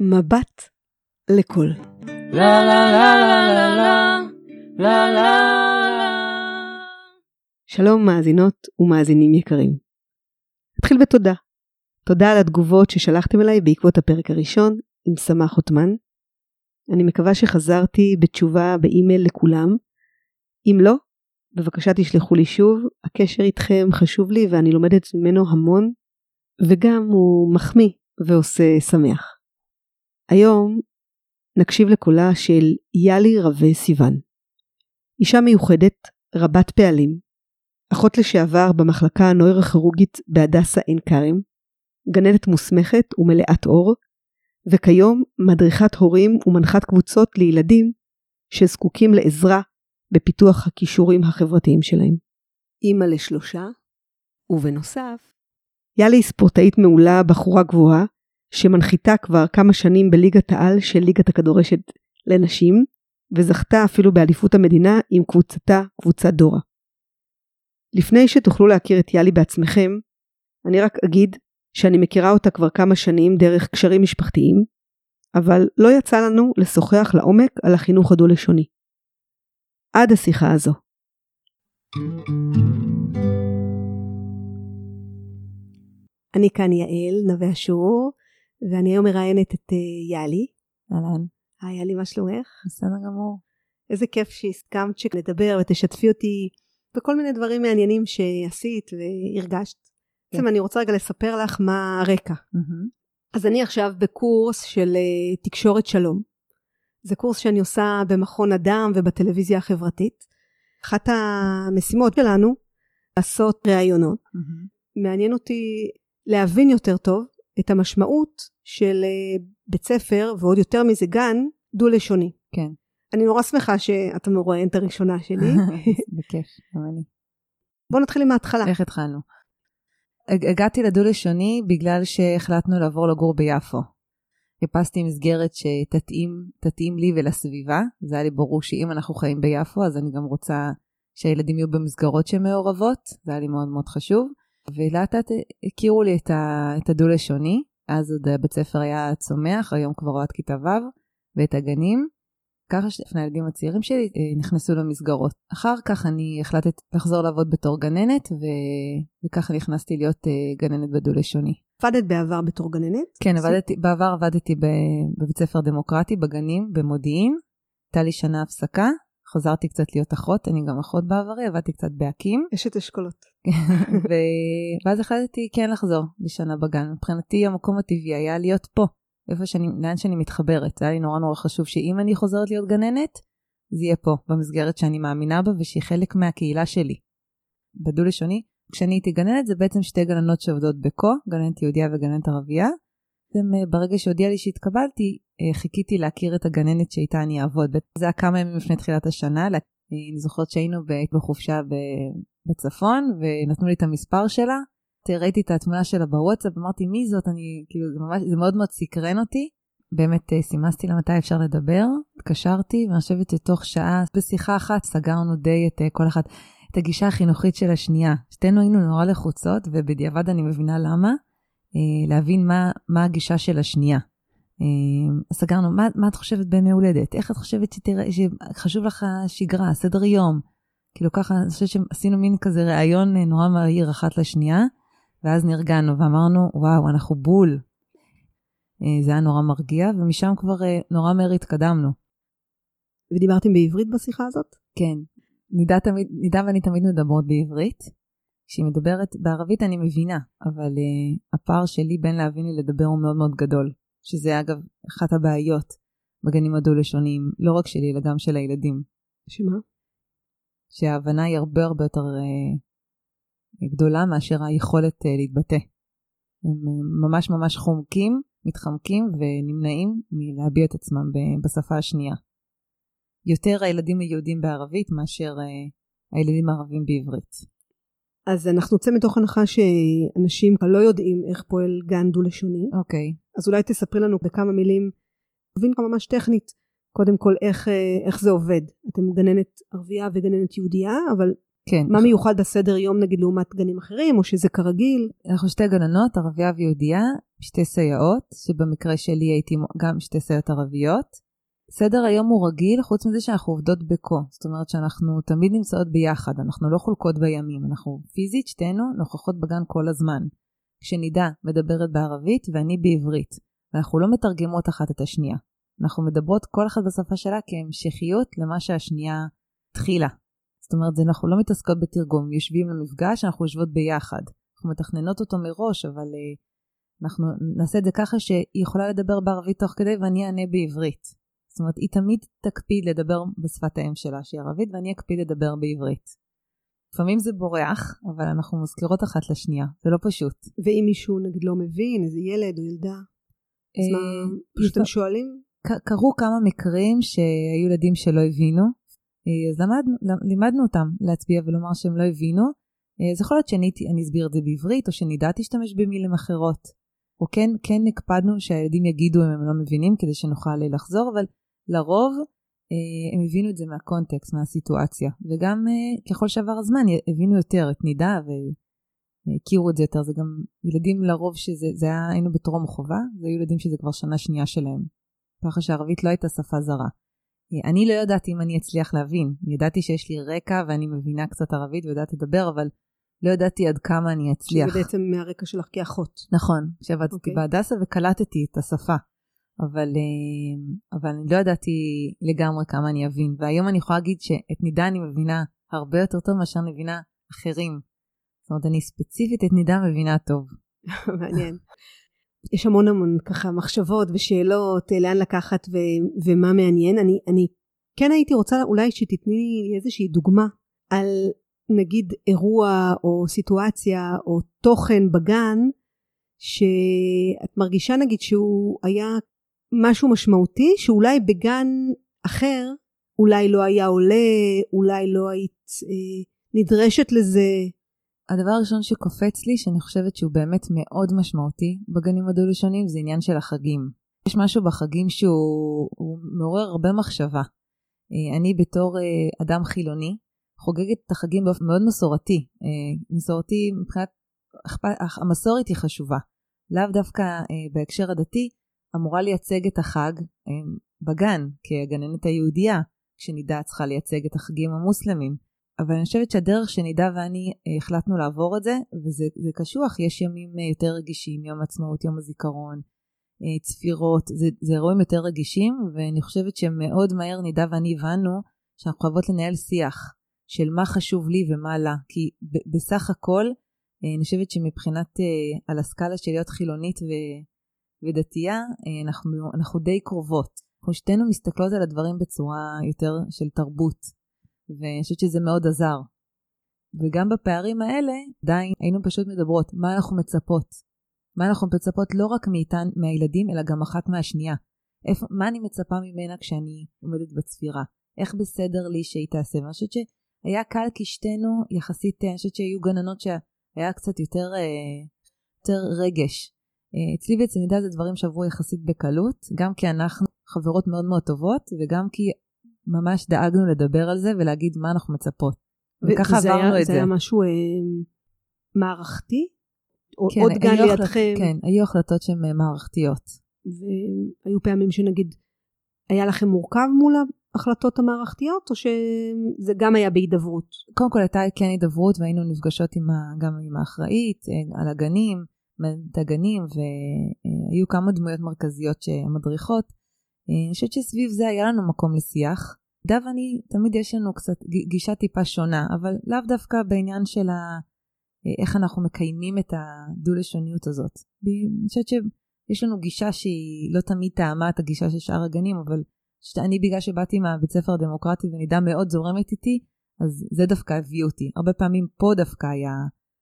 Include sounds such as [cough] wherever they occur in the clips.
מבט לכל. לה לה לה לה לה לה לה לה שלום מאזינות ומאזינים יקרים. נתחיל בתודה. תודה על התגובות ששלחתם אליי בעקבות הפרק הראשון עם סמך עותמן. אני מקווה שחזרתי בתשובה באימייל לכולם. אם לא, בבקשה תשלחו לי שוב, הקשר איתכם חשוב לי ואני לומדת ממנו המון, וגם הוא מחמיא ועושה שמח. היום נקשיב לקולה של יאלי רווה סיוון. אישה מיוחדת, רבת פעלים, אחות לשעבר במחלקה הנוירוכירורגית בהדסה עין כרם, גננת מוסמכת ומלאת אור, וכיום מדריכת הורים ומנחת קבוצות לילדים שזקוקים לעזרה בפיתוח הכישורים החברתיים שלהם. אימא לשלושה, ובנוסף, יאלי היא ספורטאית מעולה, בחורה גבוהה, שמנחיתה כבר כמה שנים בליגת העל של ליגת הכדורשת לנשים, וזכתה אפילו באליפות המדינה עם קבוצתה, קבוצת דורה. לפני שתוכלו להכיר את יאלי בעצמכם, אני רק אגיד שאני מכירה אותה כבר כמה שנים דרך קשרים משפחתיים, אבל לא יצא לנו לשוחח לעומק על החינוך הדו-לשוני. עד השיחה הזו. אני כאן יעל, נווה אשור, ואני היום מראיינת את uh, יאלי. אהלן. היי יאלי, מה שלומך? בסדר גמור. איזה כיף שהסכמת שנדבר ותשתפי אותי בכל מיני דברים מעניינים שעשית והרגשת. כן. בעצם אני רוצה רגע לספר לך מה הרקע. אז אני עכשיו בקורס של uh, תקשורת שלום. זה קורס שאני עושה במכון אדם ובטלוויזיה החברתית. אחת המשימות שלנו לעשות ראיונות. מהמם. מעניין אותי להבין יותר טוב את המשמעות של אה, בית ספר, ועוד יותר מזה גן, דו-לשוני. כן. אני נורא שמחה שאת המרואיינת הראשונה שלי. [laughs] [laughs] בכיף, גם אני. בואו נתחיל עם ההתחלה. איך התחלנו? הג- הגעתי לדו-לשוני בגלל שהחלטנו לעבור לגור ביפו. חיפשתי מסגרת שתתאים תתאים לי ולסביבה. זה היה לי ברור שאם אנחנו חיים ביפו, אז אני גם רוצה שהילדים יהיו במסגרות שהן מעורבות. זה היה לי מאוד מאוד חשוב. ולאט לאט הכירו לי את, ה, את הדו-לשוני. אז עוד הבית ספר היה צומח, היום כבר עד כיתה ו', ואת הגנים. ככה שלפני הילדים הצעירים שלי אה, נכנסו למסגרות. אחר כך אני החלטתי לחזור לעבוד בתור גננת, ו... וככה נכנסתי להיות אה, גננת בדו-לשוני. עבדת בעבר בתור גננת? כן, עבדתי, בעבר עבדתי בבית ספר דמוקרטי, בגנים, במודיעין. הייתה לי שנה הפסקה, חזרתי קצת להיות אחות, אני גם אחות בעברי, עבדתי קצת באקים. אשת אשכולות. [laughs] ו... ואז החלטתי כן לחזור בשנה בגן. מבחינתי המקום הטבעי היה להיות פה, איפה שאני, לאן שאני מתחברת. היה לי נורא נורא חשוב שאם אני חוזרת להיות גננת, זה יהיה פה, במסגרת שאני מאמינה בה ושהיא חלק מהקהילה שלי. בדו-לשוני, כשאני הייתי גננת זה בעצם שתי גננות שעובדות בקו, גננת יהודייה וגננת ערבייה. בעצם אה, ברגע שהודיע לי שהתקבלתי, חיכיתי להכיר את הגננת שאיתה אני אעבוד. זה היה כמה ימים לפני תחילת השנה, אה, אני זוכרת שהיינו בחופשה בצפון, ונתנו לי את המספר שלה. ראיתי את התמונה שלה בוואטסאפ, אמרתי מי זאת, אני כאילו זה ממש, זה מאוד מאוד סקרן אותי. באמת אה, סימסתי לה מתי אפשר לדבר, התקשרתי, ואני חושבת שתוך שעה בשיחה אחת סגרנו די את אה, כל אחת, את הגישה החינוכית של השנייה. שתינו היינו נורא לחוצות, ובדיעבד אני מבינה למה, אה, להבין מה, מה הגישה של השנייה. אה, אז סגרנו, מה, מה את חושבת בימי הולדת? איך את חושבת שתראה, שחשוב לך שגרה, סדר יום? כאילו ככה, אני חושבת שעשינו מין כזה ראיון אה, נורא מהיר אחת לשנייה, ואז נרגענו ואמרנו, וואו, אנחנו בול. אה, זה היה נורא מרגיע, ומשם כבר אה, נורא מהר התקדמנו. ודיברתם בעברית בשיחה הזאת? כן. נידה, תמיד, נידה ואני תמיד מדברות בעברית. כשהיא מדברת בערבית אני מבינה, אבל uh, הפער שלי בין להבין ולדבר הוא מאוד מאוד גדול. שזה אגב אחת הבעיות בגנים הדו-לשוניים, לא רק שלי, אלא גם של הילדים. שמה? שההבנה היא הרבה הרבה יותר uh, גדולה מאשר היכולת uh, להתבטא. הם uh, ממש ממש חומקים, מתחמקים ונמנעים מלהביע את עצמם ב- בשפה השנייה. יותר הילדים היהודים בערבית מאשר uh, הילדים הערבים בעברית. אז אנחנו נצא מתוך הנחה שאנשים לא יודעים איך פועל גן דו-לשוני. אוקיי. אז אולי תספרי לנו בכמה מילים, נבין כמה ממש טכנית, קודם כל איך, אה, איך זה עובד. אתם גננת ערבייה וגננת יהודייה, אבל כן. מה מיוחד בסדר יום נגיד לעומת גנים אחרים, או שזה כרגיל? אנחנו שתי גננות, ערבייה ויהודייה, שתי סייעות, שבמקרה שלי הייתי גם שתי סייעות ערביות. סדר היום הוא רגיל, חוץ מזה שאנחנו עובדות בקו. זאת אומרת שאנחנו תמיד נמצאות ביחד, אנחנו לא חולקות בימים, אנחנו פיזית, שתינו נוכחות בגן כל הזמן. כשנידה מדברת בערבית ואני בעברית, ואנחנו לא מתרגמות אחת את השנייה. אנחנו מדברות כל אחת בשפה שלה כהמשכיות למה שהשנייה התחילה. זאת אומרת, אנחנו לא מתעסקות בתרגום, יושבים למפגש, אנחנו יושבות ביחד. אנחנו מתכננות אותו מראש, אבל uh, אנחנו נעשה את זה ככה שהיא יכולה לדבר בערבית תוך כדי ואני אענה בעברית. זאת אומרת, היא תמיד תקפיד לדבר בשפת האם שלה, שהיא ערבית, ואני אקפיד לדבר בעברית. לפעמים זה בורח, אבל אנחנו מזכירות אחת לשנייה, זה לא פשוט. ואם מישהו נגיד לא מבין, איזה ילד או ילדה, אז מה, אה, פשוט אתם שואלים? קרו כמה מקרים שהיו ילדים שלא הבינו, אה, אז למדנו, לימדנו אותם להצביע ולומר שהם לא הבינו. אה, אז יכול להיות שאני אסביר את זה בעברית, או שנדע תשתמש במילים אחרות. או כן, כן הקפדנו שהילדים יגידו אם הם לא מבינים, כדי שנוכל לחזור, אבל לרוב אה, הם הבינו את זה מהקונטקסט, מהסיטואציה, וגם אה, ככל שעבר הזמן הבינו יותר את נידה והכירו את זה יותר, זה גם ילדים לרוב שזה, זה היה, היינו בטרום חובה, זה היו ילדים שזה כבר שנה שנייה שלהם, ככה שערבית לא הייתה שפה זרה. אה, אני לא ידעתי אם אני אצליח להבין, ידעתי שיש לי רקע ואני מבינה קצת ערבית ויודעת לדבר, אבל לא ידעתי עד כמה אני אצליח. שזה בעצם מהרקע שלך כאחות. נכון, כשעבדתי okay. אוקיי. בהדסה וקלטתי את השפה. אבל, אה, אבל אני לא ידעתי לגמרי כמה אני אבין. והיום אני יכולה להגיד שאת נידה אני מבינה הרבה יותר טוב מאשר אני מבינה אחרים. זאת אומרת, אני ספציפית את נידה מבינה טוב. [laughs] מעניין. יש המון המון ככה מחשבות ושאלות אה, לאן לקחת ו- ומה מעניין. אני, אני כן הייתי רוצה אולי שתתני לי איזושהי דוגמה על נגיד אירוע או סיטואציה או תוכן בגן שאת מרגישה נגיד שהוא היה משהו משמעותי שאולי בגן אחר אולי לא היה עולה, אולי לא היית אה, נדרשת לזה. הדבר הראשון שקופץ לי, שאני חושבת שהוא באמת מאוד משמעותי בגנים הדו-לשוניים, זה עניין של החגים. יש משהו בחגים שהוא מעורר הרבה מחשבה. אה, אני בתור אה, אדם חילוני, חוגגת את החגים באופן מאוד מסורתי. אה, מסורתי מבחינת, המסורת היא חשובה. לאו דווקא בהקשר הדתי, אמורה לייצג את החג בגן, כגננת היהודייה, כשנידה צריכה לייצג את החגים המוסלמים. אבל אני חושבת שהדרך שנידה ואני החלטנו לעבור את זה, וזה קשוח, יש ימים יותר רגישים, יום עצמאות, יום הזיכרון, צפירות, זה, זה אירועים יותר רגישים, ואני חושבת שמאוד מהר נידה ואני הבנו שאנחנו חייבות לנהל שיח של מה חשוב לי ומה לה, כי בסך הכל, אני חושבת שמבחינת, על הסקאלה של להיות חילונית ו, ודתייה, אנחנו, אנחנו די קרובות. אנחנו שתינו מסתכלות על הדברים בצורה יותר של תרבות, ואני חושבת שזה מאוד עזר. וגם בפערים האלה, עדיין היינו פשוט מדברות, מה אנחנו מצפות? מה אנחנו מצפות לא רק מאיתן, מהילדים, אלא גם אחת מהשנייה. איפה, מה אני מצפה ממנה כשאני עומדת בצפירה? איך בסדר לי שהיא תעשה? ואני חושבת שהיה קל כי שתינו יחסית, אני חושבת שהיו גננות שהיה קצת יותר, אה, יותר רגש אה, אצלי ואצל נידה זה דברים שעברו יחסית בקלות, גם כי אנחנו חברות מאוד מאוד טובות, וגם כי ממש דאגנו לדבר על זה ולהגיד מה אנחנו מצפות. וככה עברנו היה, את זה. זה היה משהו אה, מערכתי? כן, עוד גן לידכם? כן, היו החלטות שהן אה, מערכתיות. והיו פעמים שנגיד, היה לכם מורכב מול ההחלטות המערכתיות, או שזה גם היה בהידברות? קודם כל הייתה כן הידברות, והיינו נפגשות עם ה, גם עם האחראית, אה, על הגנים. את הגנים, והיו כמה דמויות מרכזיות שמדריכות. אני חושבת שסביב זה היה לנו מקום לשיח. דה ואני, תמיד יש לנו קצת גישה טיפה שונה, אבל לאו דווקא בעניין של ה... איך אנחנו מקיימים את הדו-לשוניות הזאת. אני חושבת שיש לנו גישה שהיא לא תמיד טעמה את הגישה של שאר הגנים, אבל אני בגלל שבאתי מהבית ספר הדמוקרטי ונידה מאוד זורמת איתי, אז זה דווקא הביא אותי. הרבה פעמים פה דווקא היה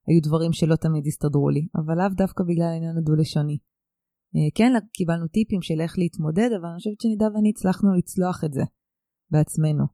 היו דברים שלא תמיד הסתדרו לי, אבל לאו דווקא בגלל העניין הדו-לשוני. אה, כן, קיבלנו טיפים של איך להתמודד, אבל אני חושבת שנידה ואני הצלחנו לצלוח את זה בעצמנו.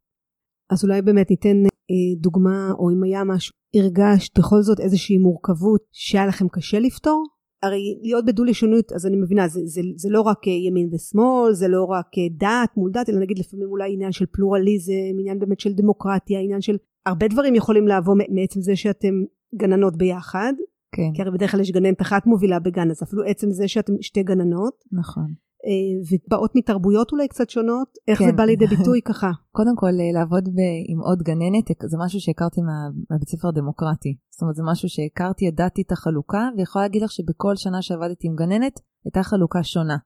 אז אולי באמת ניתן אה, דוגמה, או אם היה משהו, הרגשת בכל זאת איזושהי מורכבות שהיה לכם קשה לפתור? הרי להיות בדו-לשוניות, אז אני מבינה, זה, זה, זה לא רק אה, ימין ושמאל, זה לא רק דת מול דת, אלא נגיד לפעמים אולי עניין של פלורליזם, עניין באמת של דמוקרטיה, עניין של הרבה דברים יכולים לבוא מעצם זה שאתם גננות ביחד. כן. כי הרי בדרך כלל יש גננת אחת מובילה בגן, אז אפילו עצם זה שאתם שתי גננות. נכון. אה, ובאות מתרבויות אולי קצת שונות, איך כן. זה בא לידי [laughs] ביטוי ככה? קודם כל, אה, לעבוד ב, עם עוד גננת, זה משהו שהכרתי מה, מהבית ספר הדמוקרטי. זאת אומרת, זה משהו שהכרתי, ידעתי את החלוקה, ויכולה להגיד לך שבכל שנה שעבדתי עם גננת, הייתה חלוקה שונה.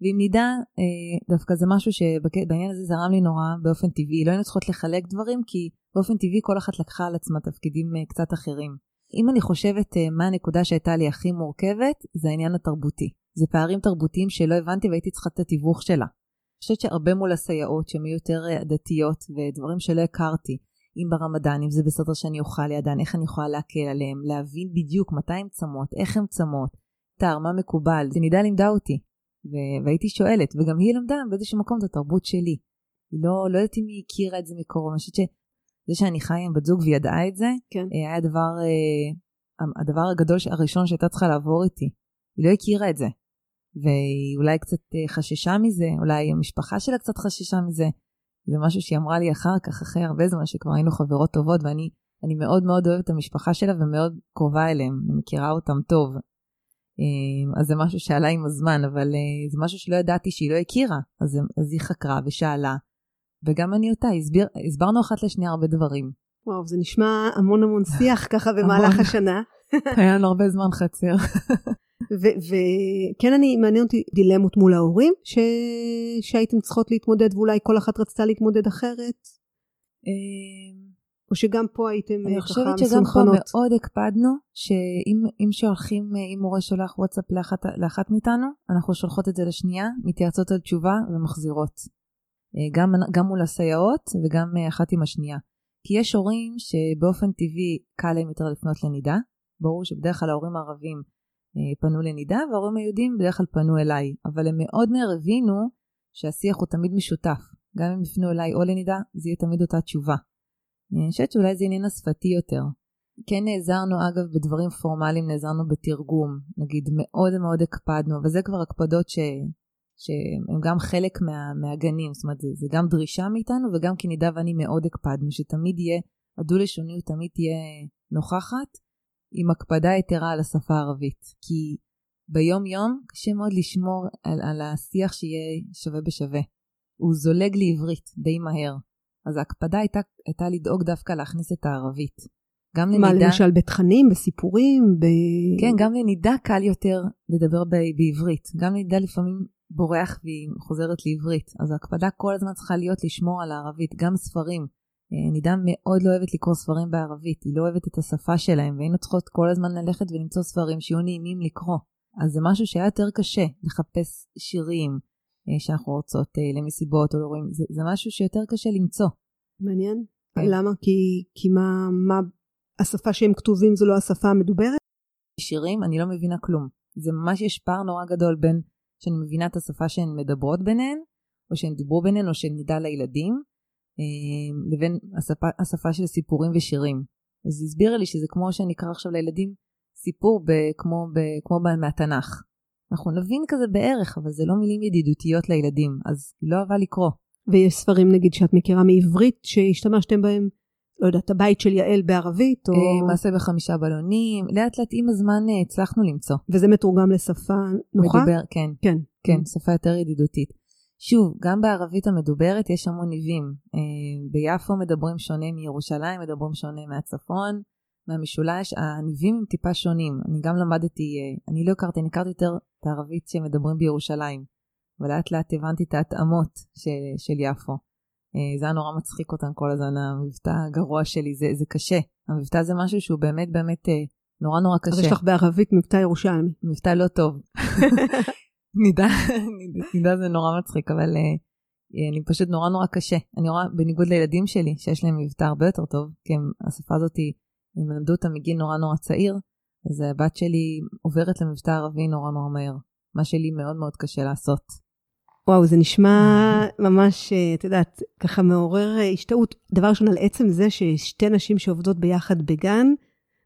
ואם נדע, אה, דווקא זה משהו שבעניין הזה זרם לי נורא באופן טבעי. לא היינו צריכות לחלק דברים, כי באופן טבעי כל אחת לקחה על עצמה תפקידים קצת אחרים. אם אני חושבת אה, מה הנקודה שהייתה לי הכי מורכבת, זה העניין התרבותי. זה פערים תרבותיים שלא הבנתי והייתי צריכה את התיווך שלה. אני חושבת שהרבה מול הסייעות שהן יהיו יותר אה, דתיות ודברים שלא הכרתי, אם ברמדאן, אם זה בסדר שאני אוכל לידן, איך אני יכולה להקל עליהם, להבין בדיוק מתי הן צמות, איך הן צמות, תר, מה מקובל, זה נידה לימדה אותי. ו- והייתי שואלת, וגם היא למדה באיזשהו מקום את התרבות שלי. היא לא, לא יודעת אם היא הכירה את זה מקרוב, אני חושבת שזה שאני חיה עם בת זוג והיא ידעה את זה, כן. אה, היה הדבר, אה, הדבר הגדול הראשון שהייתה צריכה לעבור איתי. היא לא הכירה את זה. והיא אולי קצת אה, חששה מזה, אולי המשפחה שלה קצת חששה מזה. זה משהו שהיא אמרה לי אחר כך, אחרי הרבה זמן שכבר היינו חברות טובות, ואני אני מאוד מאוד אוהבת את המשפחה שלה ומאוד קרובה אליהם, אני מכירה אותם טוב. אז זה משהו שעלה עם הזמן, אבל זה משהו שלא ידעתי שהיא לא הכירה. אז, אז היא חקרה ושאלה, וגם אני אותה, הסביר, הסברנו אחת לשנייה הרבה דברים. וואו, זה נשמע המון המון [laughs] שיח ככה במהלך השנה. [laughs] היה לנו הרבה זמן חצר. [laughs] וכן, אני, מעניין אותי דילמות מול ההורים, ש... שהייתם צריכות להתמודד, ואולי כל אחת רצתה להתמודד אחרת? או שגם פה הייתם אני ככה חושבת שגם פה מאוד הקפדנו, שאם שולחים, אם מורה שולח וואטסאפ לאחת, לאחת מאיתנו, אנחנו שולחות את זה לשנייה, מתייעצות על תשובה ומחזירות. גם, גם מול הסייעות וגם אחת עם השנייה. כי יש הורים שבאופן טבעי קל להם יותר לפנות לנידה. ברור שבדרך כלל ההורים הערבים פנו לנידה, וההורים היהודים בדרך כלל פנו אליי. אבל הם מאוד מהר הבינו שהשיח הוא תמיד משותף. גם אם יפנו אליי או לנידה, זה יהיה תמיד אותה תשובה. אני חושבת שאולי זה עניין השפתי יותר. כן נעזרנו אגב בדברים פורמליים, נעזרנו בתרגום, נגיד מאוד מאוד הקפדנו, אבל זה כבר הקפדות ש... שהם גם חלק מה... מהגנים, זאת אומרת זה, זה גם דרישה מאיתנו וגם כנידה ואני מאוד הקפדנו, שתמיד יהיה, הדו-לשוניות תמיד תהיה נוכחת, עם הקפדה יתרה על השפה הערבית. כי ביום יום קשה מאוד לשמור על, על השיח שיהיה שווה בשווה. הוא זולג לעברית די מהר. אז ההקפדה הייתה, הייתה לדאוג דווקא להכניס את הערבית. גם לנידה... מה, למשל בתכנים, בסיפורים, ב... כן, גם לנידה קל יותר לדבר ב- בעברית. גם לנידה לפעמים בורח והיא חוזרת לעברית. אז ההקפדה כל הזמן צריכה להיות לשמור על הערבית, גם ספרים. נידה מאוד לא אוהבת לקרוא ספרים בערבית, היא לא אוהבת את השפה שלהם, והיינו צריכות כל הזמן ללכת ולמצוא ספרים שיהיו נעימים לקרוא. אז זה משהו שהיה יותר קשה, לחפש שירים, שאנחנו רוצות למסיבות או לאירועים, זה, זה משהו שיותר קשה למצוא. מעניין. כן. למה? כי, כי מה, מה, השפה שהם כתובים זו לא השפה המדוברת? שירים, אני לא מבינה כלום. זה ממש יש פער נורא גדול בין שאני מבינה את השפה שהן מדברות ביניהן, או שהן דיברו ביניהן, או שהן נדע לילדים, לבין השפה, השפה של סיפורים ושירים. אז היא הסבירה לי שזה כמו שאני אקרא עכשיו לילדים סיפור ב, כמו, ב, כמו מהתנ"ך. אנחנו נבין כזה בערך, אבל זה לא מילים ידידותיות לילדים, אז היא לא אהבה לקרוא. ויש ספרים נגיד שאת מכירה מעברית שהשתמשתם בהם, לא יודעת, הבית של יעל בערבית, או... מעשה בחמישה בלונים, לאט לאט עם הזמן הצלחנו למצוא. וזה מתורגם לשפה נוחה? מדובר, כן. כן. כן, שפה יותר ידידותית. שוב, גם בערבית המדוברת יש המון ניבים. ביפו מדברים שונה מירושלים, מדברים שונה מהצפון. מהמשולש, הניבים הם טיפה שונים. אני גם למדתי, אני לא הכרתי, אני הכרתי יותר את הערבית שמדברים בירושלים. ולאט לאט הבנתי את ההתאמות של, של יפו. זה היה נורא מצחיק אותן כל הזמן, המבטא הגרוע שלי, זה, זה קשה. המבטא זה משהו שהוא באמת באמת נורא נורא קשה. אז יש לך בערבית מבטא ירושלמי. מבטא לא טוב. [laughs] [laughs] נידה, נידה זה נורא מצחיק, אבל אני פשוט נורא נורא קשה. אני רואה, בניגוד לילדים שלי, שיש להם מבטא הרבה יותר טוב, כי השפה הזאת. הם למדו אותה מגיל נורא נורא צעיר, אז הבת שלי עוברת למבטא ערבי נורא נורא מהר. מה שלי מאוד מאוד קשה לעשות. וואו, זה נשמע ממש, את יודעת, ככה מעורר השתאות. דבר ראשון, על עצם זה ששתי נשים שעובדות ביחד בגן,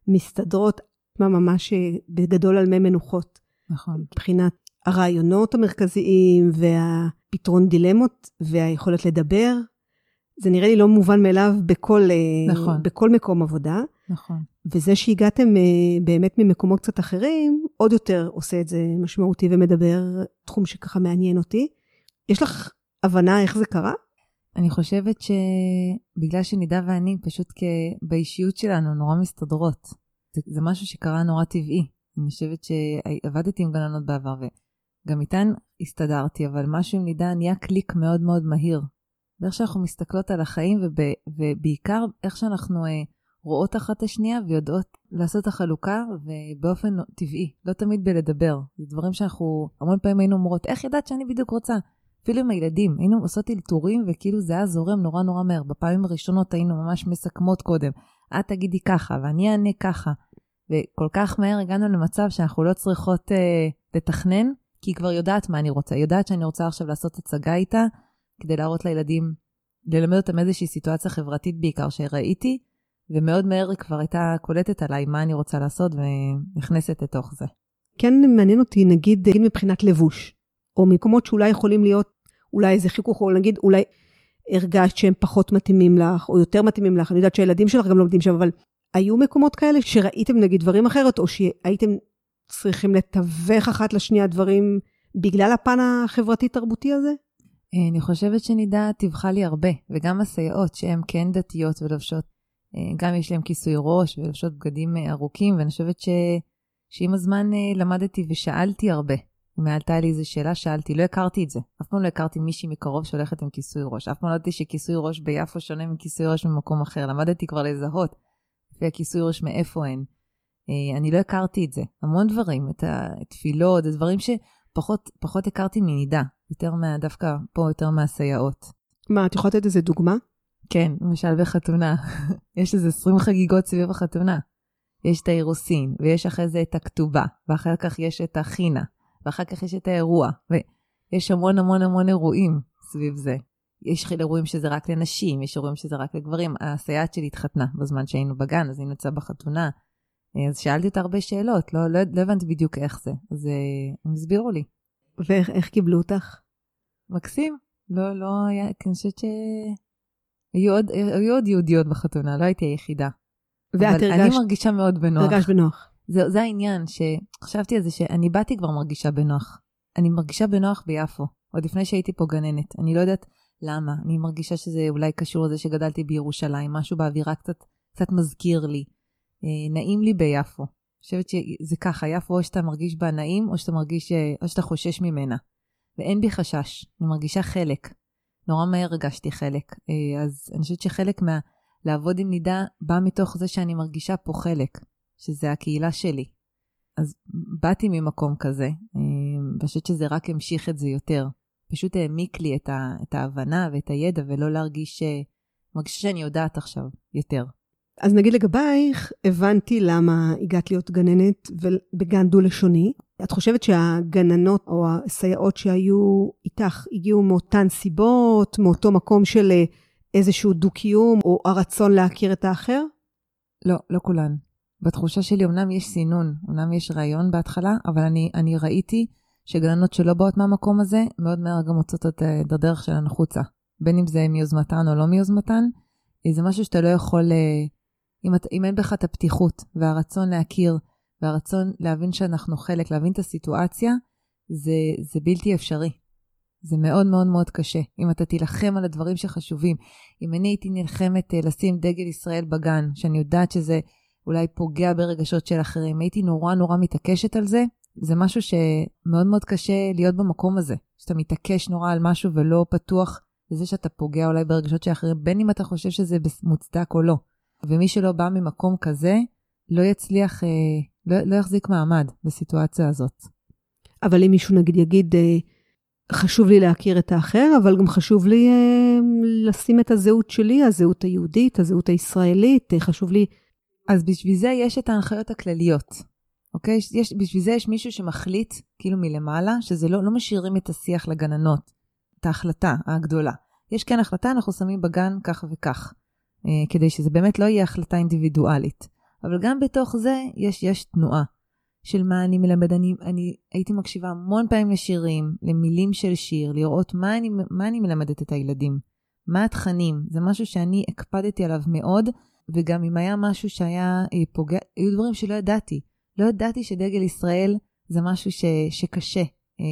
מסתדרות מה ממש בגדול על מי מנוחות. נכון. מבחינת הרעיונות המרכזיים והפתרון דילמות והיכולת לדבר. זה נראה לי לא מובן מאליו בכל, אה, נכון. בכל מקום עבודה. נכון. וזה שהגעתם אה, באמת ממקומות קצת אחרים, עוד יותר עושה את זה משמעותי ומדבר, תחום שככה מעניין אותי. יש לך הבנה איך זה קרה? אני חושבת שבגלל שנידה ואני פשוט כ- באישיות שלנו נורא מסתדרות. זה, זה משהו שקרה נורא טבעי. אני חושבת שעבדתי עם גננות בעבר וגם איתן הסתדרתי, אבל משהו עם נידה נהיה קליק מאוד מאוד מהיר. ואיך שאנחנו מסתכלות על החיים וב, ובעיקר איך שאנחנו אה, רואות אחת את השנייה ויודעות לעשות את החלוקה ובאופן טבעי, לא תמיד בלדבר. זה דברים שאנחנו המון פעמים היינו אומרות, איך ידעת שאני בדיוק רוצה? אפילו עם הילדים, היינו עושות אלתורים וכאילו זה היה זורם נורא נורא מהר. בפעמים הראשונות היינו ממש מסכמות קודם, את תגידי ככה ואני אענה ככה. וכל כך מהר הגענו למצב שאנחנו לא צריכות אה, לתכנן, כי היא כבר יודעת מה אני רוצה. היא יודעת שאני רוצה עכשיו לעשות הצגה איתה, כדי להראות לילדים, ללמד אותם איזושהי סיטואציה חברתית בעיקר שראיתי, ומאוד מהר היא כבר הייתה קולטת עליי מה אני רוצה לעשות ונכנסת לתוך זה. כן מעניין אותי, נגיד, נגיד מבחינת לבוש, או מקומות שאולי יכולים להיות, אולי איזה חיכוך, או נגיד, אולי הרגשת שהם פחות מתאימים לך, או יותר מתאימים לך, אני יודעת שהילדים שלך גם לומדים שם, אבל היו מקומות כאלה שראיתם נגיד דברים אחרת, או שהייתם צריכים לתווך אחת לשנייה דברים בגלל הפן החברתי-תרבותי הזה? אני חושבת שנידה טיווחה לי הרבה, וגם הסייעות שהן כן דתיות ולובשות, גם יש להן כיסוי ראש ולובשות בגדים ארוכים, ואני חושבת ש... שעם הזמן למדתי ושאלתי הרבה. אם עלתה לי איזו שאלה, שאלתי, לא הכרתי את זה. אף פעם לא הכרתי מישהי מקרוב שהולכת עם כיסוי ראש. אף פעם לא ידעתי שכיסוי ראש ביפו שונה מכיסוי ראש במקום אחר. למדתי כבר לזהות לפי הכיסוי ראש מאיפה הן. אני לא הכרתי את זה. המון דברים, את התפילות, את הדברים שפחות פחות הכרתי מנידה. יותר מה, דווקא פה יותר מהסייעות. מה, את יכולה לתת איזה דוגמה? כן, למשל בחתונה. [laughs] יש איזה 20 חגיגות סביב החתונה. יש את האירוסין, ויש אחרי זה את הכתובה, ואחר כך יש את החינה, ואחר כך יש את האירוע, ויש המון המון המון אירועים סביב זה. יש אירועים שזה רק לנשים, יש אירועים שזה רק לגברים. הסייעת שלי התחתנה בזמן שהיינו בגן, אז היא נמצאה בחתונה. אז שאלתי אותה הרבה שאלות, לא, לא, לא הבנתי בדיוק איך זה. אז הם הסבירו לי. ואיך קיבלו אותך? מקסים. לא, לא היה, אני חושבת שהיו עוד, היו עוד יהודיות בחתונה, לא הייתי היחידה. ואת הרגשת... אני מרגישה מאוד בנוח. הרגשת בנוח. זה, זה העניין, שחשבתי על זה שאני באתי כבר מרגישה בנוח. אני מרגישה בנוח ביפו, עוד לפני שהייתי פה גננת. אני לא יודעת למה, אני מרגישה שזה אולי קשור לזה שגדלתי בירושלים, משהו באווירה קצת, קצת מזכיר לי. אה, נעים לי ביפו. אני חושבת שזה ככה, יפו או שאתה מרגיש בה נעים, או שאתה מרגיש, או שאתה חושש ממנה. ואין בי חשש, אני מרגישה חלק. נורא מהר הרגשתי חלק. אה, אז אני חושבת שחלק מה... לעבוד עם נידה בא מתוך זה שאני מרגישה פה חלק, שזה הקהילה שלי. אז באתי ממקום כזה, ואני חושבת שזה רק המשיך את זה יותר. פשוט העמיק לי את, ה, את ההבנה ואת הידע, ולא להרגיש, מרגישה שאני יודעת עכשיו יותר. אז נגיד לגבייך, הבנתי למה הגעת להיות גננת בגן דו-לשוני. את חושבת שהגננות או הסייעות שהיו איתך הגיעו מאותן סיבות, מאותו מקום של איזשהו דו-קיום או הרצון להכיר את האחר? לא, לא כולן. בתחושה שלי אמנם יש סינון, אמנם יש רעיון בהתחלה, אבל אני, אני ראיתי שגננות שלא באות מהמקום הזה, מאוד מהר גם מוצאות את הדרך שלהן החוצה. בין אם זה מיוזמתן או לא מיוזמתן, זה משהו שאתה לא יכול, אם, את, אם אין בך את הפתיחות והרצון להכיר והרצון להבין שאנחנו חלק, להבין את הסיטואציה, זה, זה בלתי אפשרי. זה מאוד מאוד מאוד קשה. אם אתה תילחם על הדברים שחשובים, אם אני הייתי נלחמת לשים דגל ישראל בגן, שאני יודעת שזה אולי פוגע ברגשות של אחרים, הייתי נורא נורא מתעקשת על זה, זה משהו שמאוד מאוד קשה להיות במקום הזה. שאתה מתעקש נורא על משהו ולא פתוח לזה שאתה פוגע אולי ברגשות של אחרים, בין אם אתה חושב שזה מוצדק או לא. ומי שלא בא ממקום כזה, לא יצליח, אה, לא, לא יחזיק מעמד בסיטואציה הזאת. אבל אם מישהו נגיד יגיד, אה, חשוב לי להכיר את האחר, אבל גם חשוב לי אה, לשים את הזהות שלי, הזהות היהודית, הזהות הישראלית, אה, חשוב לי... אז בשביל זה יש את ההנחיות הכלליות, אוקיי? יש, בשביל זה יש מישהו שמחליט, כאילו מלמעלה, שזה לא, לא משאירים את השיח לגננות, את ההחלטה הגדולה. יש כן החלטה, אנחנו שמים בגן כך וכך, אה, כדי שזה באמת לא יהיה החלטה אינדיבידואלית. אבל גם בתוך זה יש, יש תנועה. של מה אני מלמד. אני, אני הייתי מקשיבה המון פעמים לשירים, למילים של שיר, לראות מה אני, מה אני מלמדת את הילדים. מה התכנים? זה משהו שאני הקפדתי עליו מאוד, וגם אם היה משהו שהיה אה, פוגע, היו דברים שלא ידעתי. לא ידעתי שדגל ישראל זה משהו ש, שקשה אה,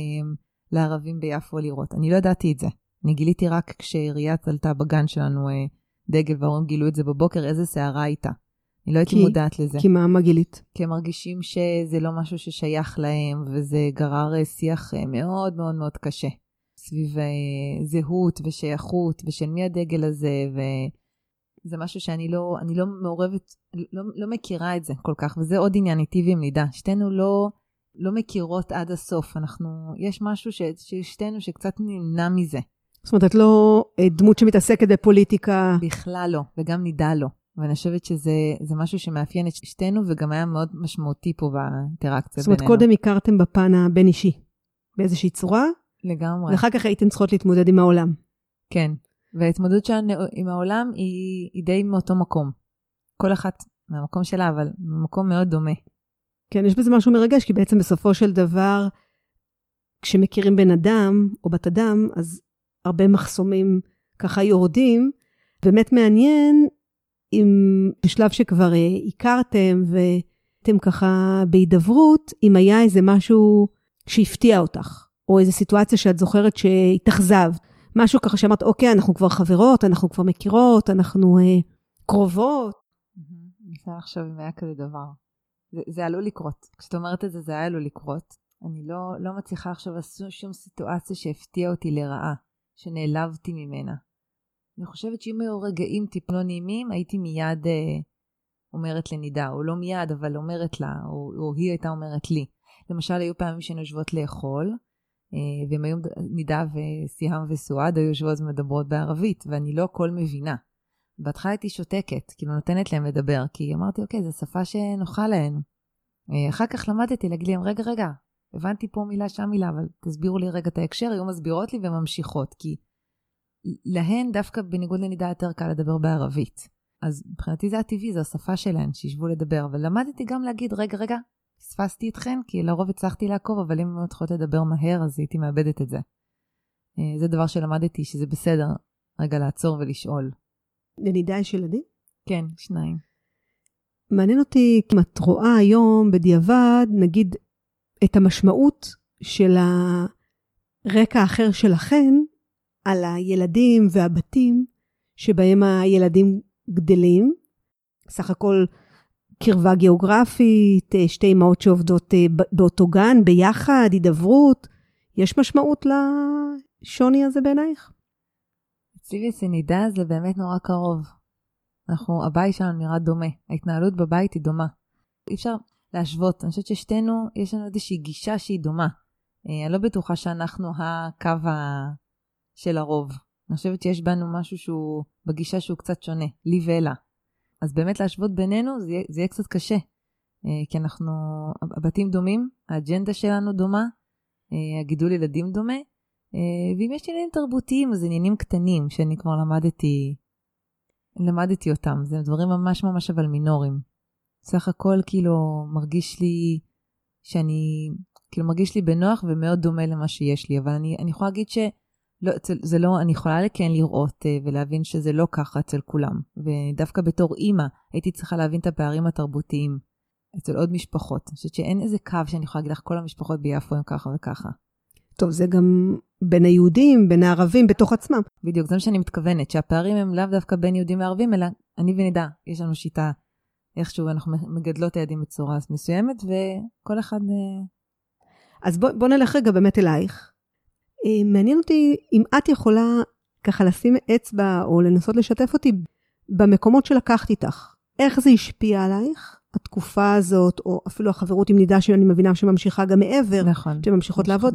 לערבים ביפו לראות. אני לא ידעתי את זה. אני גיליתי רק כשעיריית עלתה בגן שלנו אה, דגל, וההורים גילו את זה בבוקר, איזה סערה הייתה. אני לא הייתי מודעת לזה. כי מה, מה גילית? כי הם מרגישים שזה לא משהו ששייך להם, וזה גרר אה, שיח מאוד מאוד מאוד קשה. סביב זהות ושייכות, ושל מי הדגל הזה, וזה משהו שאני לא, אני לא מעורבת, לא, לא מכירה את זה כל כך, וזה עוד עניין איתי ועם נידה. שתינו לא, לא מכירות עד הסוף. אנחנו, יש משהו ש, ששתינו שקצת נמנע מזה. זאת אומרת, את לא דמות שמתעסקת בפוליטיקה. בכלל לא, וגם נידה לא. ואני חושבת שזה משהו שמאפיין את שתינו, וגם היה מאוד משמעותי פה באינטראקציה בינינו. זאת אומרת, קודם הכרתם בפן הבין-אישי, באיזושהי צורה. לגמרי. ואחר כך הייתן צריכות להתמודד עם העולם. כן, וההתמודדות שלנו עם העולם היא, היא די מאותו מקום. כל אחת מהמקום שלה, אבל ממקום מאוד דומה. כן, יש בזה משהו מרגש, כי בעצם בסופו של דבר, כשמכירים בן אדם או בת אדם, אז הרבה מחסומים ככה יורדים. באמת מעניין אם בשלב שכבר אה, הכרתם ואתם ככה בהידברות, אם היה איזה משהו שהפתיע אותך, או איזו סיטואציה שאת זוכרת שהתאכזבת, משהו ככה שאמרת, אוקיי, אנחנו כבר חברות, אנחנו כבר מכירות, אנחנו אה, קרובות. אני מנסה לחשוב אם היה כזה דבר. זה, זה עלול לקרות. כשאת אומרת את זה, זה היה עלול לקרות. אני לא, לא מצליחה עכשיו לעשות שום סיטואציה שהפתיעה אותי לרעה, שנעלבתי ממנה. אני חושבת שאם היו רגעים טיפה לא נעימים, הייתי מיד אה, אומרת לנידה, או לא מיד, אבל אומרת לה, או, או היא הייתה אומרת לי. למשל, היו פעמים שהן יושבות לאכול, אה, והן היו, נידה וסיהם וסועד היו יושבות ומדברות בערבית, ואני לא הכל מבינה. בהתחלה הייתי שותקת, כאילו נותנת להם לדבר, כי אמרתי, אוקיי, זו שפה שנוחה להן. אה, אחר כך למדתי להגיד להם, רגע, רגע, הבנתי פה מילה, שם מילה, אבל תסבירו לי רגע את ההקשר, היו מסבירות לי וממשיכות, כי להן דווקא בניגוד לנידה יותר קל לדבר בערבית. אז מבחינתי זה הטבעי, זו השפה שלהן, שישבו לדבר. אבל למדתי גם להגיד, רגע, רגע, פספסתי אתכן, כי לרוב הצלחתי לעקוב, אבל אם הן צריכות לדבר מהר, אז הייתי מאבדת את זה. אה, זה דבר שלמדתי, שזה בסדר רגע לעצור ולשאול. לנידה יש ילדים? כן, שניים. מעניין אותי אם את רואה היום בדיעבד, נגיד, את המשמעות של הרקע האחר שלכן על הילדים והבתים שבהם הילדים גדלים. סך הכל קרבה גיאוגרפית, אה, שתי אמהות שעובדות אה, באותו גן, ביחד, הידברות. יש משמעות לשוני הזה בעינייך? אצלי וסנידה זה באמת נורא קרוב. אנחנו, הבית שלנו נראה דומה, ההתנהלות בבית היא דומה. אי אפשר להשוות, אני חושבת ששתינו, יש לנו איזושהי גישה שהיא דומה. אה, אני לא בטוחה שאנחנו הקו ה... של הרוב. אני חושבת שיש בנו משהו שהוא, בגישה שהוא קצת שונה, לי ואלה. אז באמת להשוות בינינו זה, זה יהיה קצת קשה. אה, כי אנחנו, הבתים דומים, האג'נדה שלנו דומה, אה, הגידול ילדים דומה, אה, ואם יש עניינים תרבותיים, אז עניינים קטנים שאני כבר למדתי, למדתי אותם. זה דברים ממש ממש אבל מינורים. סך הכל כאילו מרגיש לי שאני, כאילו מרגיש לי בנוח ומאוד דומה למה שיש לי, אבל אני, אני יכולה להגיד ש... לא, זה לא, אני יכולה כן לראות uh, ולהבין שזה לא ככה אצל כולם. ודווקא בתור אימא, הייתי צריכה להבין את הפערים התרבותיים אצל עוד משפחות. אני חושבת שאין איזה קו שאני יכולה להגיד לך, כל המשפחות ביפו הם ככה וככה. טוב, זה גם בין היהודים, בין הערבים, בתוך עצמם. בדיוק, זה מה שאני מתכוונת, שהפערים הם לאו דווקא בין יהודים וערבים, אלא אני ונדע, יש לנו שיטה, איכשהו אנחנו מגדלות את הילדים בצורה מסוימת, וכל אחד... אה, אז בוא, בוא נלך רגע באמת אלייך. אה, מעניין אותי אם את יכולה ככה לשים אצבע או לנסות לשתף אותי במקומות שלקחת איתך. איך זה השפיע עלייך, התקופה הזאת, או אפילו החברות עם נידה שאני מבינה שממשיכה גם מעבר, נכון, שממשיכות לעבוד.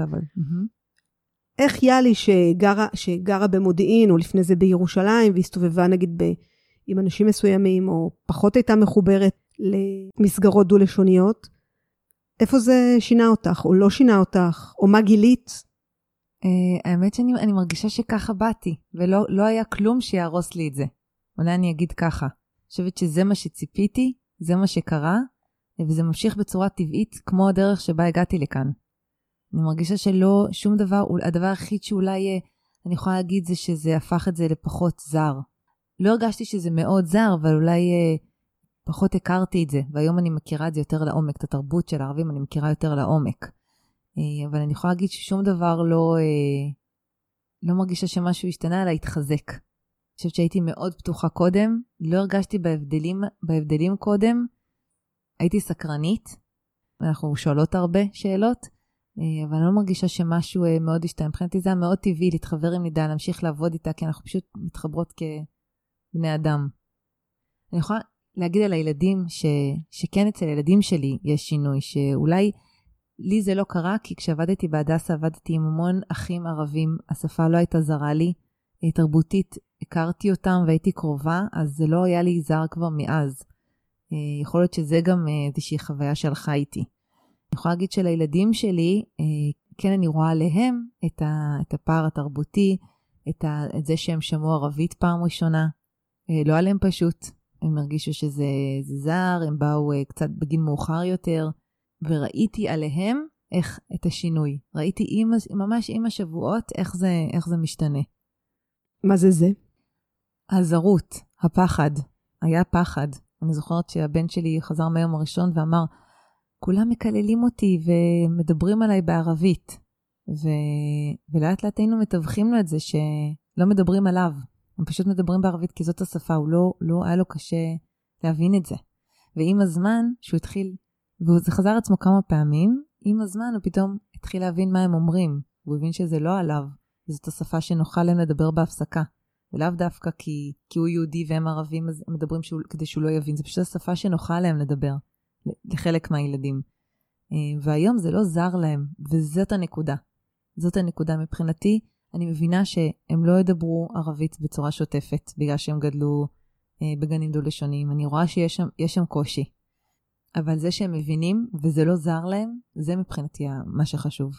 איך יאלי שגרה, שגרה במודיעין, או לפני זה בירושלים, והסתובבה נגיד ב, עם אנשים מסוימים, או פחות הייתה מחוברת למסגרות דו-לשוניות, איפה זה שינה אותך, או לא שינה אותך, או מה גילית האמת שאני מרגישה שככה באתי, ולא לא היה כלום שיהרוס לי את זה. אולי אני אגיד ככה, אני חושבת שזה מה שציפיתי, זה מה שקרה, וזה ממשיך בצורה טבעית כמו הדרך שבה הגעתי לכאן. אני מרגישה שלא, שום דבר, הדבר היחיד שאולי אני יכולה להגיד זה שזה הפך את זה לפחות זר. לא הרגשתי שזה מאוד זר, אבל אולי אה, פחות הכרתי את זה, והיום אני מכירה את זה יותר לעומק, את התרבות של הערבים אני מכירה יותר לעומק. אה, אבל אני יכולה להגיד ששום דבר לא, אה, לא מרגישה שמשהו השתנה, אלא התחזק. אני חושבת שהייתי מאוד פתוחה קודם, לא הרגשתי בהבדלים, בהבדלים קודם, הייתי סקרנית, אנחנו שואלות הרבה שאלות, אה, אבל אני לא מרגישה שמשהו מאוד השתנה. מבחינתי זה היה מאוד טבעי להתחבר עם נידה, להמשיך לעבוד איתה, כי אנחנו פשוט מתחברות כבני אדם. אני יכולה להגיד על הילדים, ש, שכן אצל הילדים שלי יש שינוי, שאולי לי זה לא קרה, כי כשעבדתי בהדסה עבדתי עם המון אחים ערבים, השפה לא הייתה זרה לי, אה, תרבותית הכרתי אותם והייתי קרובה, אז זה לא היה לי זר כבר מאז. יכול להיות שזה גם איזושהי חוויה שהלכה איתי. אני יכולה להגיד שלילדים שלי, אה, כן אני רואה עליהם את, הפער התרבותי, את, זה שהם שמעו ערבית פעם ראשונה. אה, לא עליהם פשוט, הם הרגישו שזה זר, הם באו אה, קצת בגיל מאוחר יותר, וראיתי עליהם איך את השינוי. ראיתי עם, ממש עם השבועות איך זה, איך זה משתנה. מה זה זה? הזרות, הפחד. היה פחד. אני זוכרת שהבן שלי חזר מהיום הראשון ואמר, כולם מקללים אותי ומדברים עליי בערבית. ו... ולאט לאט היינו מתווכים לו את זה שלא מדברים עליו, הם פשוט מדברים בערבית כי זאת השפה, הוא לא, לא היה לו קשה להבין את זה. ועם הזמן, שהוא התחיל, וזה חזר עצמו כמה פעמים, עם הזמן הוא פתאום התחיל להבין מה הם אומרים. הוא הבין שזה לא עליו, זאת השפה שנוחה להם לדבר בהפסקה. ולאו דווקא כי, כי הוא יהודי והם ערבים, אז הם מדברים שהוא, כדי שהוא לא יבין, זה פשוט השפה שנוחה להם לדבר. לחלק מהילדים. אה, והיום זה לא זר להם, וזאת הנקודה. זאת הנקודה מבחינתי. אני מבינה שהם לא ידברו ערבית בצורה שוטפת, בגלל שהם גדלו אה, בגנים דו-לשוניים. אני רואה שיש שם, שם קושי. אבל זה שהם מבינים וזה לא זר להם, זה מבחינתי מה שחשוב.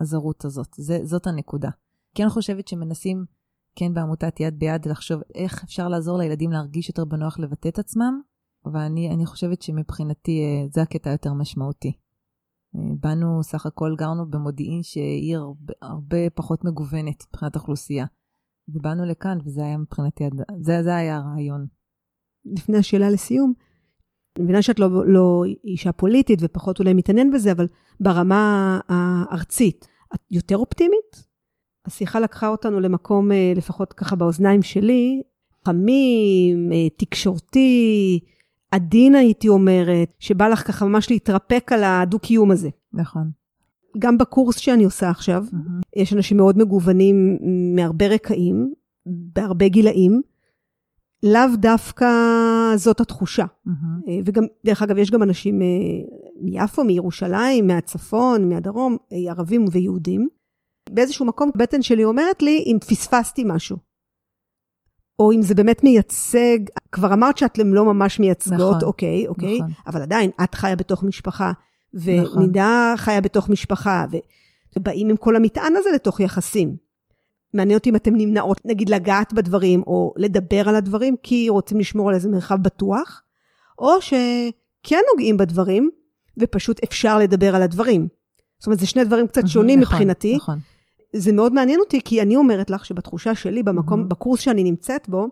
הזרות הזאת. זה, זאת הנקודה. כן חושבת שמנסים, כן בעמותת יד ביד, לחשוב איך אפשר לעזור לילדים להרגיש יותר בנוח לבטא את עצמם, אבל אני, אני חושבת שמבחינתי אה, זה הקטע היותר משמעותי. אה, באנו, סך הכל גרנו במודיעין שהיא הרבה, הרבה פחות מגוונת מבחינת אוכלוסייה. ובאנו לכאן, וזה היה מבחינתי, זה, זה היה הרעיון. לפני השאלה לסיום, אני מבינה שאת לא, לא אישה פוליטית ופחות אולי מתעניין בזה, אבל ברמה הארצית, את יותר אופטימית? השיחה לקחה אותנו למקום, אה, לפחות ככה באוזניים שלי, חמים, תקשורתי, עדין הייתי אומרת, שבא לך ככה ממש להתרפק על הדו-קיום הזה. נכון. גם בקורס שאני עושה עכשיו, mm-hmm. יש אנשים מאוד מגוונים מהרבה רקעים, בהרבה גילאים. לאו דווקא זאת התחושה. Mm-hmm. וגם, דרך אגב, יש גם אנשים אה, מיפו, מירושלים, מהצפון, מהדרום, אה, ערבים ויהודים. באיזשהו מקום, הבטן שלי אומרת לי אם פספסתי משהו. או אם זה באמת מייצג, כבר אמרת שאתם לא ממש מייצגות, נכון, אוקיי, אוקיי, נכון. אבל עדיין, את חיה בתוך משפחה, ונידה נכון. חיה בתוך משפחה, ובאים עם כל המטען הזה לתוך יחסים. מעניין אותי אם אתן נמנעות, נגיד, לגעת בדברים, או לדבר על הדברים, כי רוצים לשמור על איזה מרחב בטוח, או שכן נוגעים בדברים, ופשוט אפשר לדבר על הדברים. זאת אומרת, זה שני דברים קצת שונים נכון, מבחינתי. נכון. זה מאוד מעניין אותי, כי אני אומרת לך שבתחושה שלי, במקום. בקורס שאני נמצאת בו,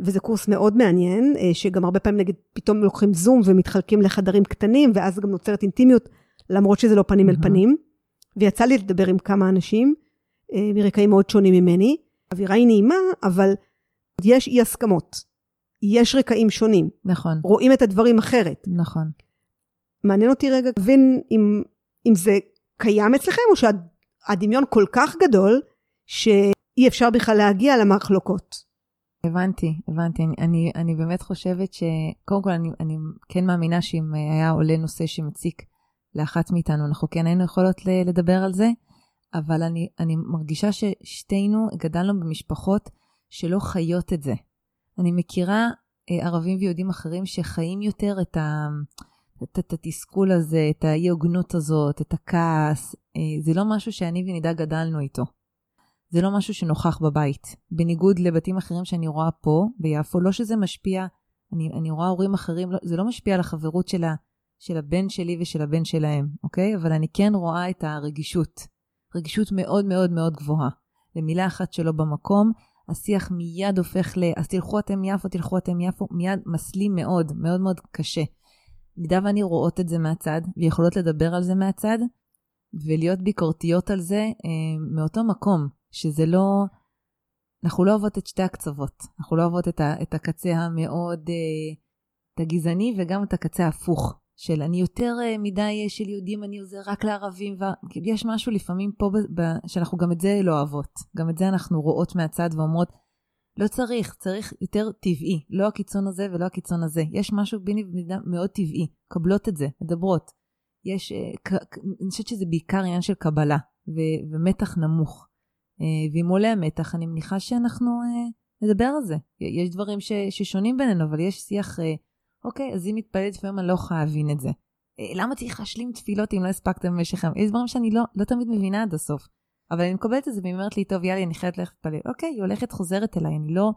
וזה קורס מאוד מעניין, אה, שגם הרבה פעמים נגיד פתאום לוקחים זום ומתחלקים לחדרים קטנים, ואז גם נוצרת אינטימיות, למרות שזה לא פנים. אל פנים. ויצא לי לדבר עם כמה אנשים מרקעים מאוד שונים ממני. האווירה היא נעימה, אבל יש אי הסכמות. יש רקעים שונים. נכון. רואים את הדברים אחרת. נכון. מעניין אותי רגע להבין אם, אם זה קיים אצלכם, או שאת הדמיון כל כך גדול, שאי אפשר בכלל להגיע למחלוקות. הבנתי, הבנתי. אני, אני, אני באמת חושבת ש... קודם כל, אני, אני כן מאמינה שאם היה עולה נושא שמציק לאחת מאיתנו, אנחנו כן היינו יכולות לדבר על זה, אבל אני, אני מרגישה ששתינו גדלנו במשפחות שלא חיות את זה. אני מכירה אה, ערבים ויהודים אחרים שחיים יותר את ה... את, את התסכול הזה, את האי-הוגנות הזאת, את הכעס. אה, זה לא משהו שאני ונידה גדלנו איתו. זה לא משהו שנוכח בבית. בניגוד לבתים אחרים שאני רואה פה, ביפו, לא שזה משפיע, אני, אני רואה הורים אחרים, לא, זה לא משפיע על החברות של, ה, של הבן שלי ושל הבן שלהם, אוקיי? אבל אני כן רואה את הרגישות. רגישות מאוד מאוד מאוד גבוהה. למילה אחת שלא במקום, השיח מיד הופך ל... אז תלכו אתם יפו, תלכו אתם יפו, מיד מסלים מאוד, מאוד מאוד קשה. מידה ואני רואות את זה מהצד, ויכולות לדבר על זה מהצד, ולהיות ביקורתיות על זה אה, מאותו מקום, שזה לא... אנחנו לא אוהבות את שתי הקצוות. אנחנו לא אוהבות את, ה, את הקצה המאוד, אה, את הגזעני וגם את הקצה ההפוך. של אני יותר אה, מדי אה, של יהודים, אני עוזר רק לערבים. ו... יש משהו לפעמים פה ב, ב, שאנחנו גם את זה לא אוהבות. גם את זה אנחנו רואות מהצד ואומרות, לא צריך, צריך יותר טבעי. לא הקיצון הזה ולא הקיצון הזה. יש משהו ביני ובמידה מאוד טבעי. קבלות את זה, מדברות. יש, אה, אני חושבת שזה בעיקר עניין של קבלה ו, ומתח נמוך. ואם עולה המתח, אני מניחה שאנחנו נדבר על זה. יש דברים ש, ששונים בינינו, אבל יש שיח אוקיי, אז אם מתפללת לפעמים אני לא יכולה להבין את זה. אה, למה צריך להשלים תפילות אם לא הספקתם במשך היום? יש דברים שאני לא, לא תמיד מבינה עד הסוף. אבל אני מקבלת את זה והיא אומרת לי, טוב, יאללה, אני חייבת ללכת להתפלל. אוקיי, היא הולכת, חוזרת אליי, אני לא...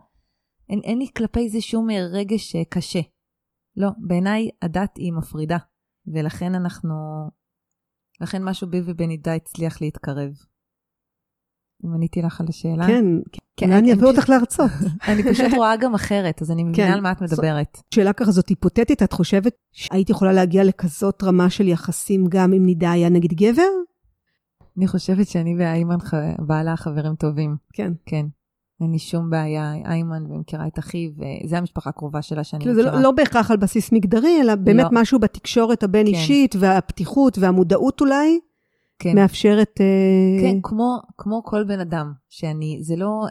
אין, אין לי כלפי זה שום אה, רגש אה, קשה. לא, בעיניי הדת היא מפרידה, ולכן אנחנו... לכן משהו בי ובנידה הצליח להתקרב. אם עניתי לך על השאלה. כן, כן, אני אביא אותך להרצות. [laughs] אני פשוט רואה גם אחרת, אז אני מבינה כן. על מה את מדברת. שאלה ככה זאת היפותטית, את חושבת שהיית יכולה להגיע לכזאת רמה של יחסים גם אם נידה היה נגיד גבר? אני חושבת שאני ואיימן בעלה חברים טובים. כן. כן. אין לי שום בעיה, איימן, ומכירה את אחיו, זה המשפחה הקרובה שלה שאני כאילו מכירה. זה לא, לא בהכרח על בסיס מגדרי, אלא באמת לא. משהו בתקשורת הבין-אישית, כן. והפתיחות והמודעות אולי. כן. מאפשרת... אה, כן, כמו, כמו כל בן אדם, שאני, זה לא...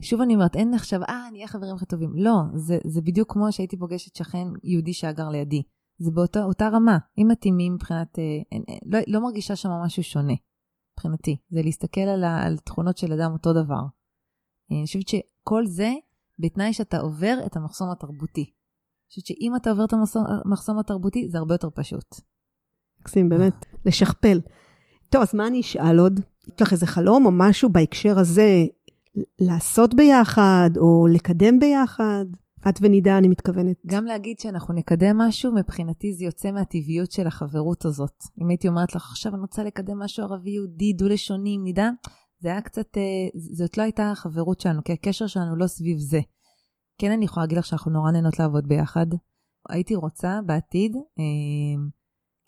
שוב אני אומרת, אין עכשיו, אה, נהיה חברים הכי טובים. לא, זה, זה בדיוק כמו שהייתי פוגשת שכן יהודי שאגר לידי. זה באותה רמה, אם מתאימים מבחינת... אה, אין, אין, לא, לא מרגישה שם משהו שונה, מבחינתי. זה להסתכל על, ה, על תכונות של אדם אותו דבר. אני חושבת שכל זה בתנאי שאתה עובר את המחסום התרבותי. אני חושבת שאם אתה עובר את המחסום התרבותי, זה הרבה יותר פשוט. מקסים, באמת, לשכפל. טוב, אז מה אני אשאל עוד? יש לך איזה חלום או משהו בהקשר הזה לעשות ביחד, או לקדם ביחד? את ונידה, אני מתכוונת. גם להגיד שאנחנו נקדם משהו, מבחינתי זה יוצא מהטבעיות של החברות הזאת. אם הייתי אומרת לך, עכשיו אני רוצה לקדם משהו ערבי-יהודי, דו-לשוני עם נידה, זה היה קצת, אה, זאת לא הייתה החברות שלנו, כי הקשר שלנו לא סביב זה. כן, אני יכולה להגיד לך שאנחנו נורא נהנות לעבוד ביחד. הייתי רוצה בעתיד, אה,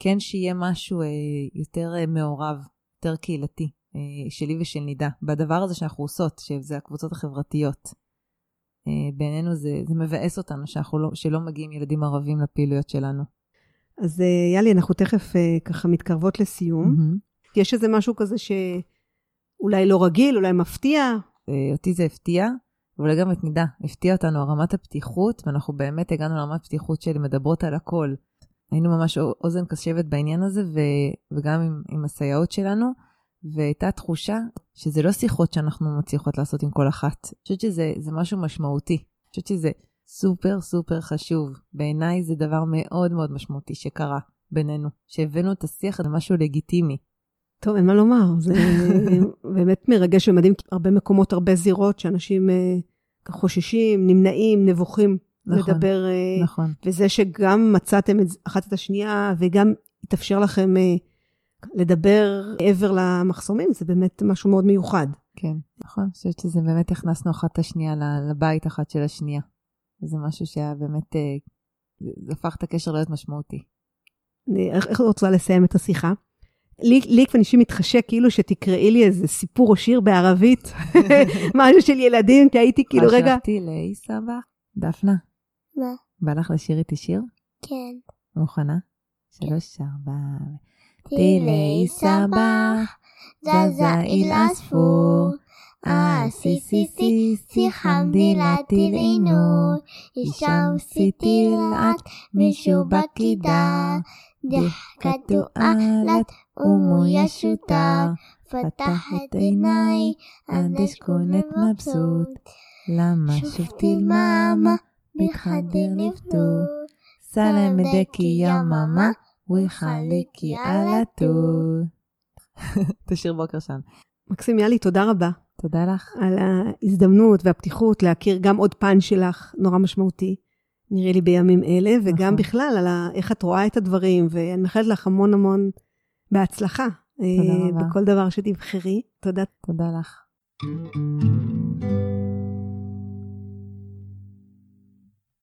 כן שיהיה משהו אה, יותר אה, מעורב, יותר קהילתי, אה, שלי ושל נידה, בדבר הזה שאנחנו עושות, שזה הקבוצות החברתיות. אה, בעינינו זה, זה מבאס אותנו שאנחנו לא, שלא מגיעים ילדים ערבים לפעילויות שלנו. אז אה, יאלי, אנחנו תכף אה, ככה מתקרבות לסיום. Mm-hmm. יש איזה משהו כזה שאולי לא רגיל, אולי מפתיע? אה, אותי זה הפתיע. אבל גם את נידה, הפתיע אותנו רמת הפתיחות, ואנחנו באמת הגענו לרמת פתיחות של מדברות על הכל. היינו ממש אוזן קשבת בעניין הזה, ו, וגם עם, עם הסייעות שלנו, והייתה תחושה שזה לא שיחות שאנחנו מצליחות לעשות עם כל אחת. אני חושבת שזה משהו משמעותי. אני חושבת שזה סופר סופר חשוב. בעיניי זה דבר מאוד מאוד משמעותי שקרה בינינו, שהבאנו את השיח הזה משהו לגיטימי. טוב, אין מה לומר, זה [laughs] באמת מרגש ומדהים, הרבה מקומות, הרבה זירות שאנשים אה, חוששים, נמנעים, נבוכים. נכון, לדבר. אה, נכון. וזה שגם מצאתם את אחת את השנייה, וגם התאפשר לכם אה, לדבר מעבר למחסומים, זה באמת משהו מאוד מיוחד. כן, נכון. אני חושבת שזה באמת הכנסנו אחת את השנייה לבית אחת של השנייה. זה משהו שהיה באמת, אה, זה הפך את הקשר להיות משמעותי. אני, איך רוצה לסיים את השיחה? לי, לי כבר אישי מתחשק כאילו שתקראי לי איזה סיפור או שיר בערבית, [laughs] משהו של ילדים, כי הייתי כאילו רגע... חשבתי לאיסבא, דפנה. מה? בא לך לשיר איתי שיר? כן. מוכנה? שלוש, ארבע. טילי סבח, זזה איל עספור. אה, סי סי סי סי חמדי לטיל עינור, אישם סי טילעת מישהו בקידה, דחקתו עלת ומו ישותה, פתח את עיניי, עד אשכונת מבסוט, למה שוב תלממה מחדר לפתור, סלם דקי יממה, וחלקי על הטור. [laughs] תשאיר בוקר שם. מקסים יאלי, תודה רבה. תודה לך. על ההזדמנות והפתיחות להכיר גם עוד פן שלך, נורא משמעותי, נראה לי בימים אלה, וגם נכון. בכלל על איך את רואה את הדברים, ואני מאחלת לך המון המון בהצלחה. תודה אה, רבה. בכל דבר שתבחרי. תודה. תודה לך. thank you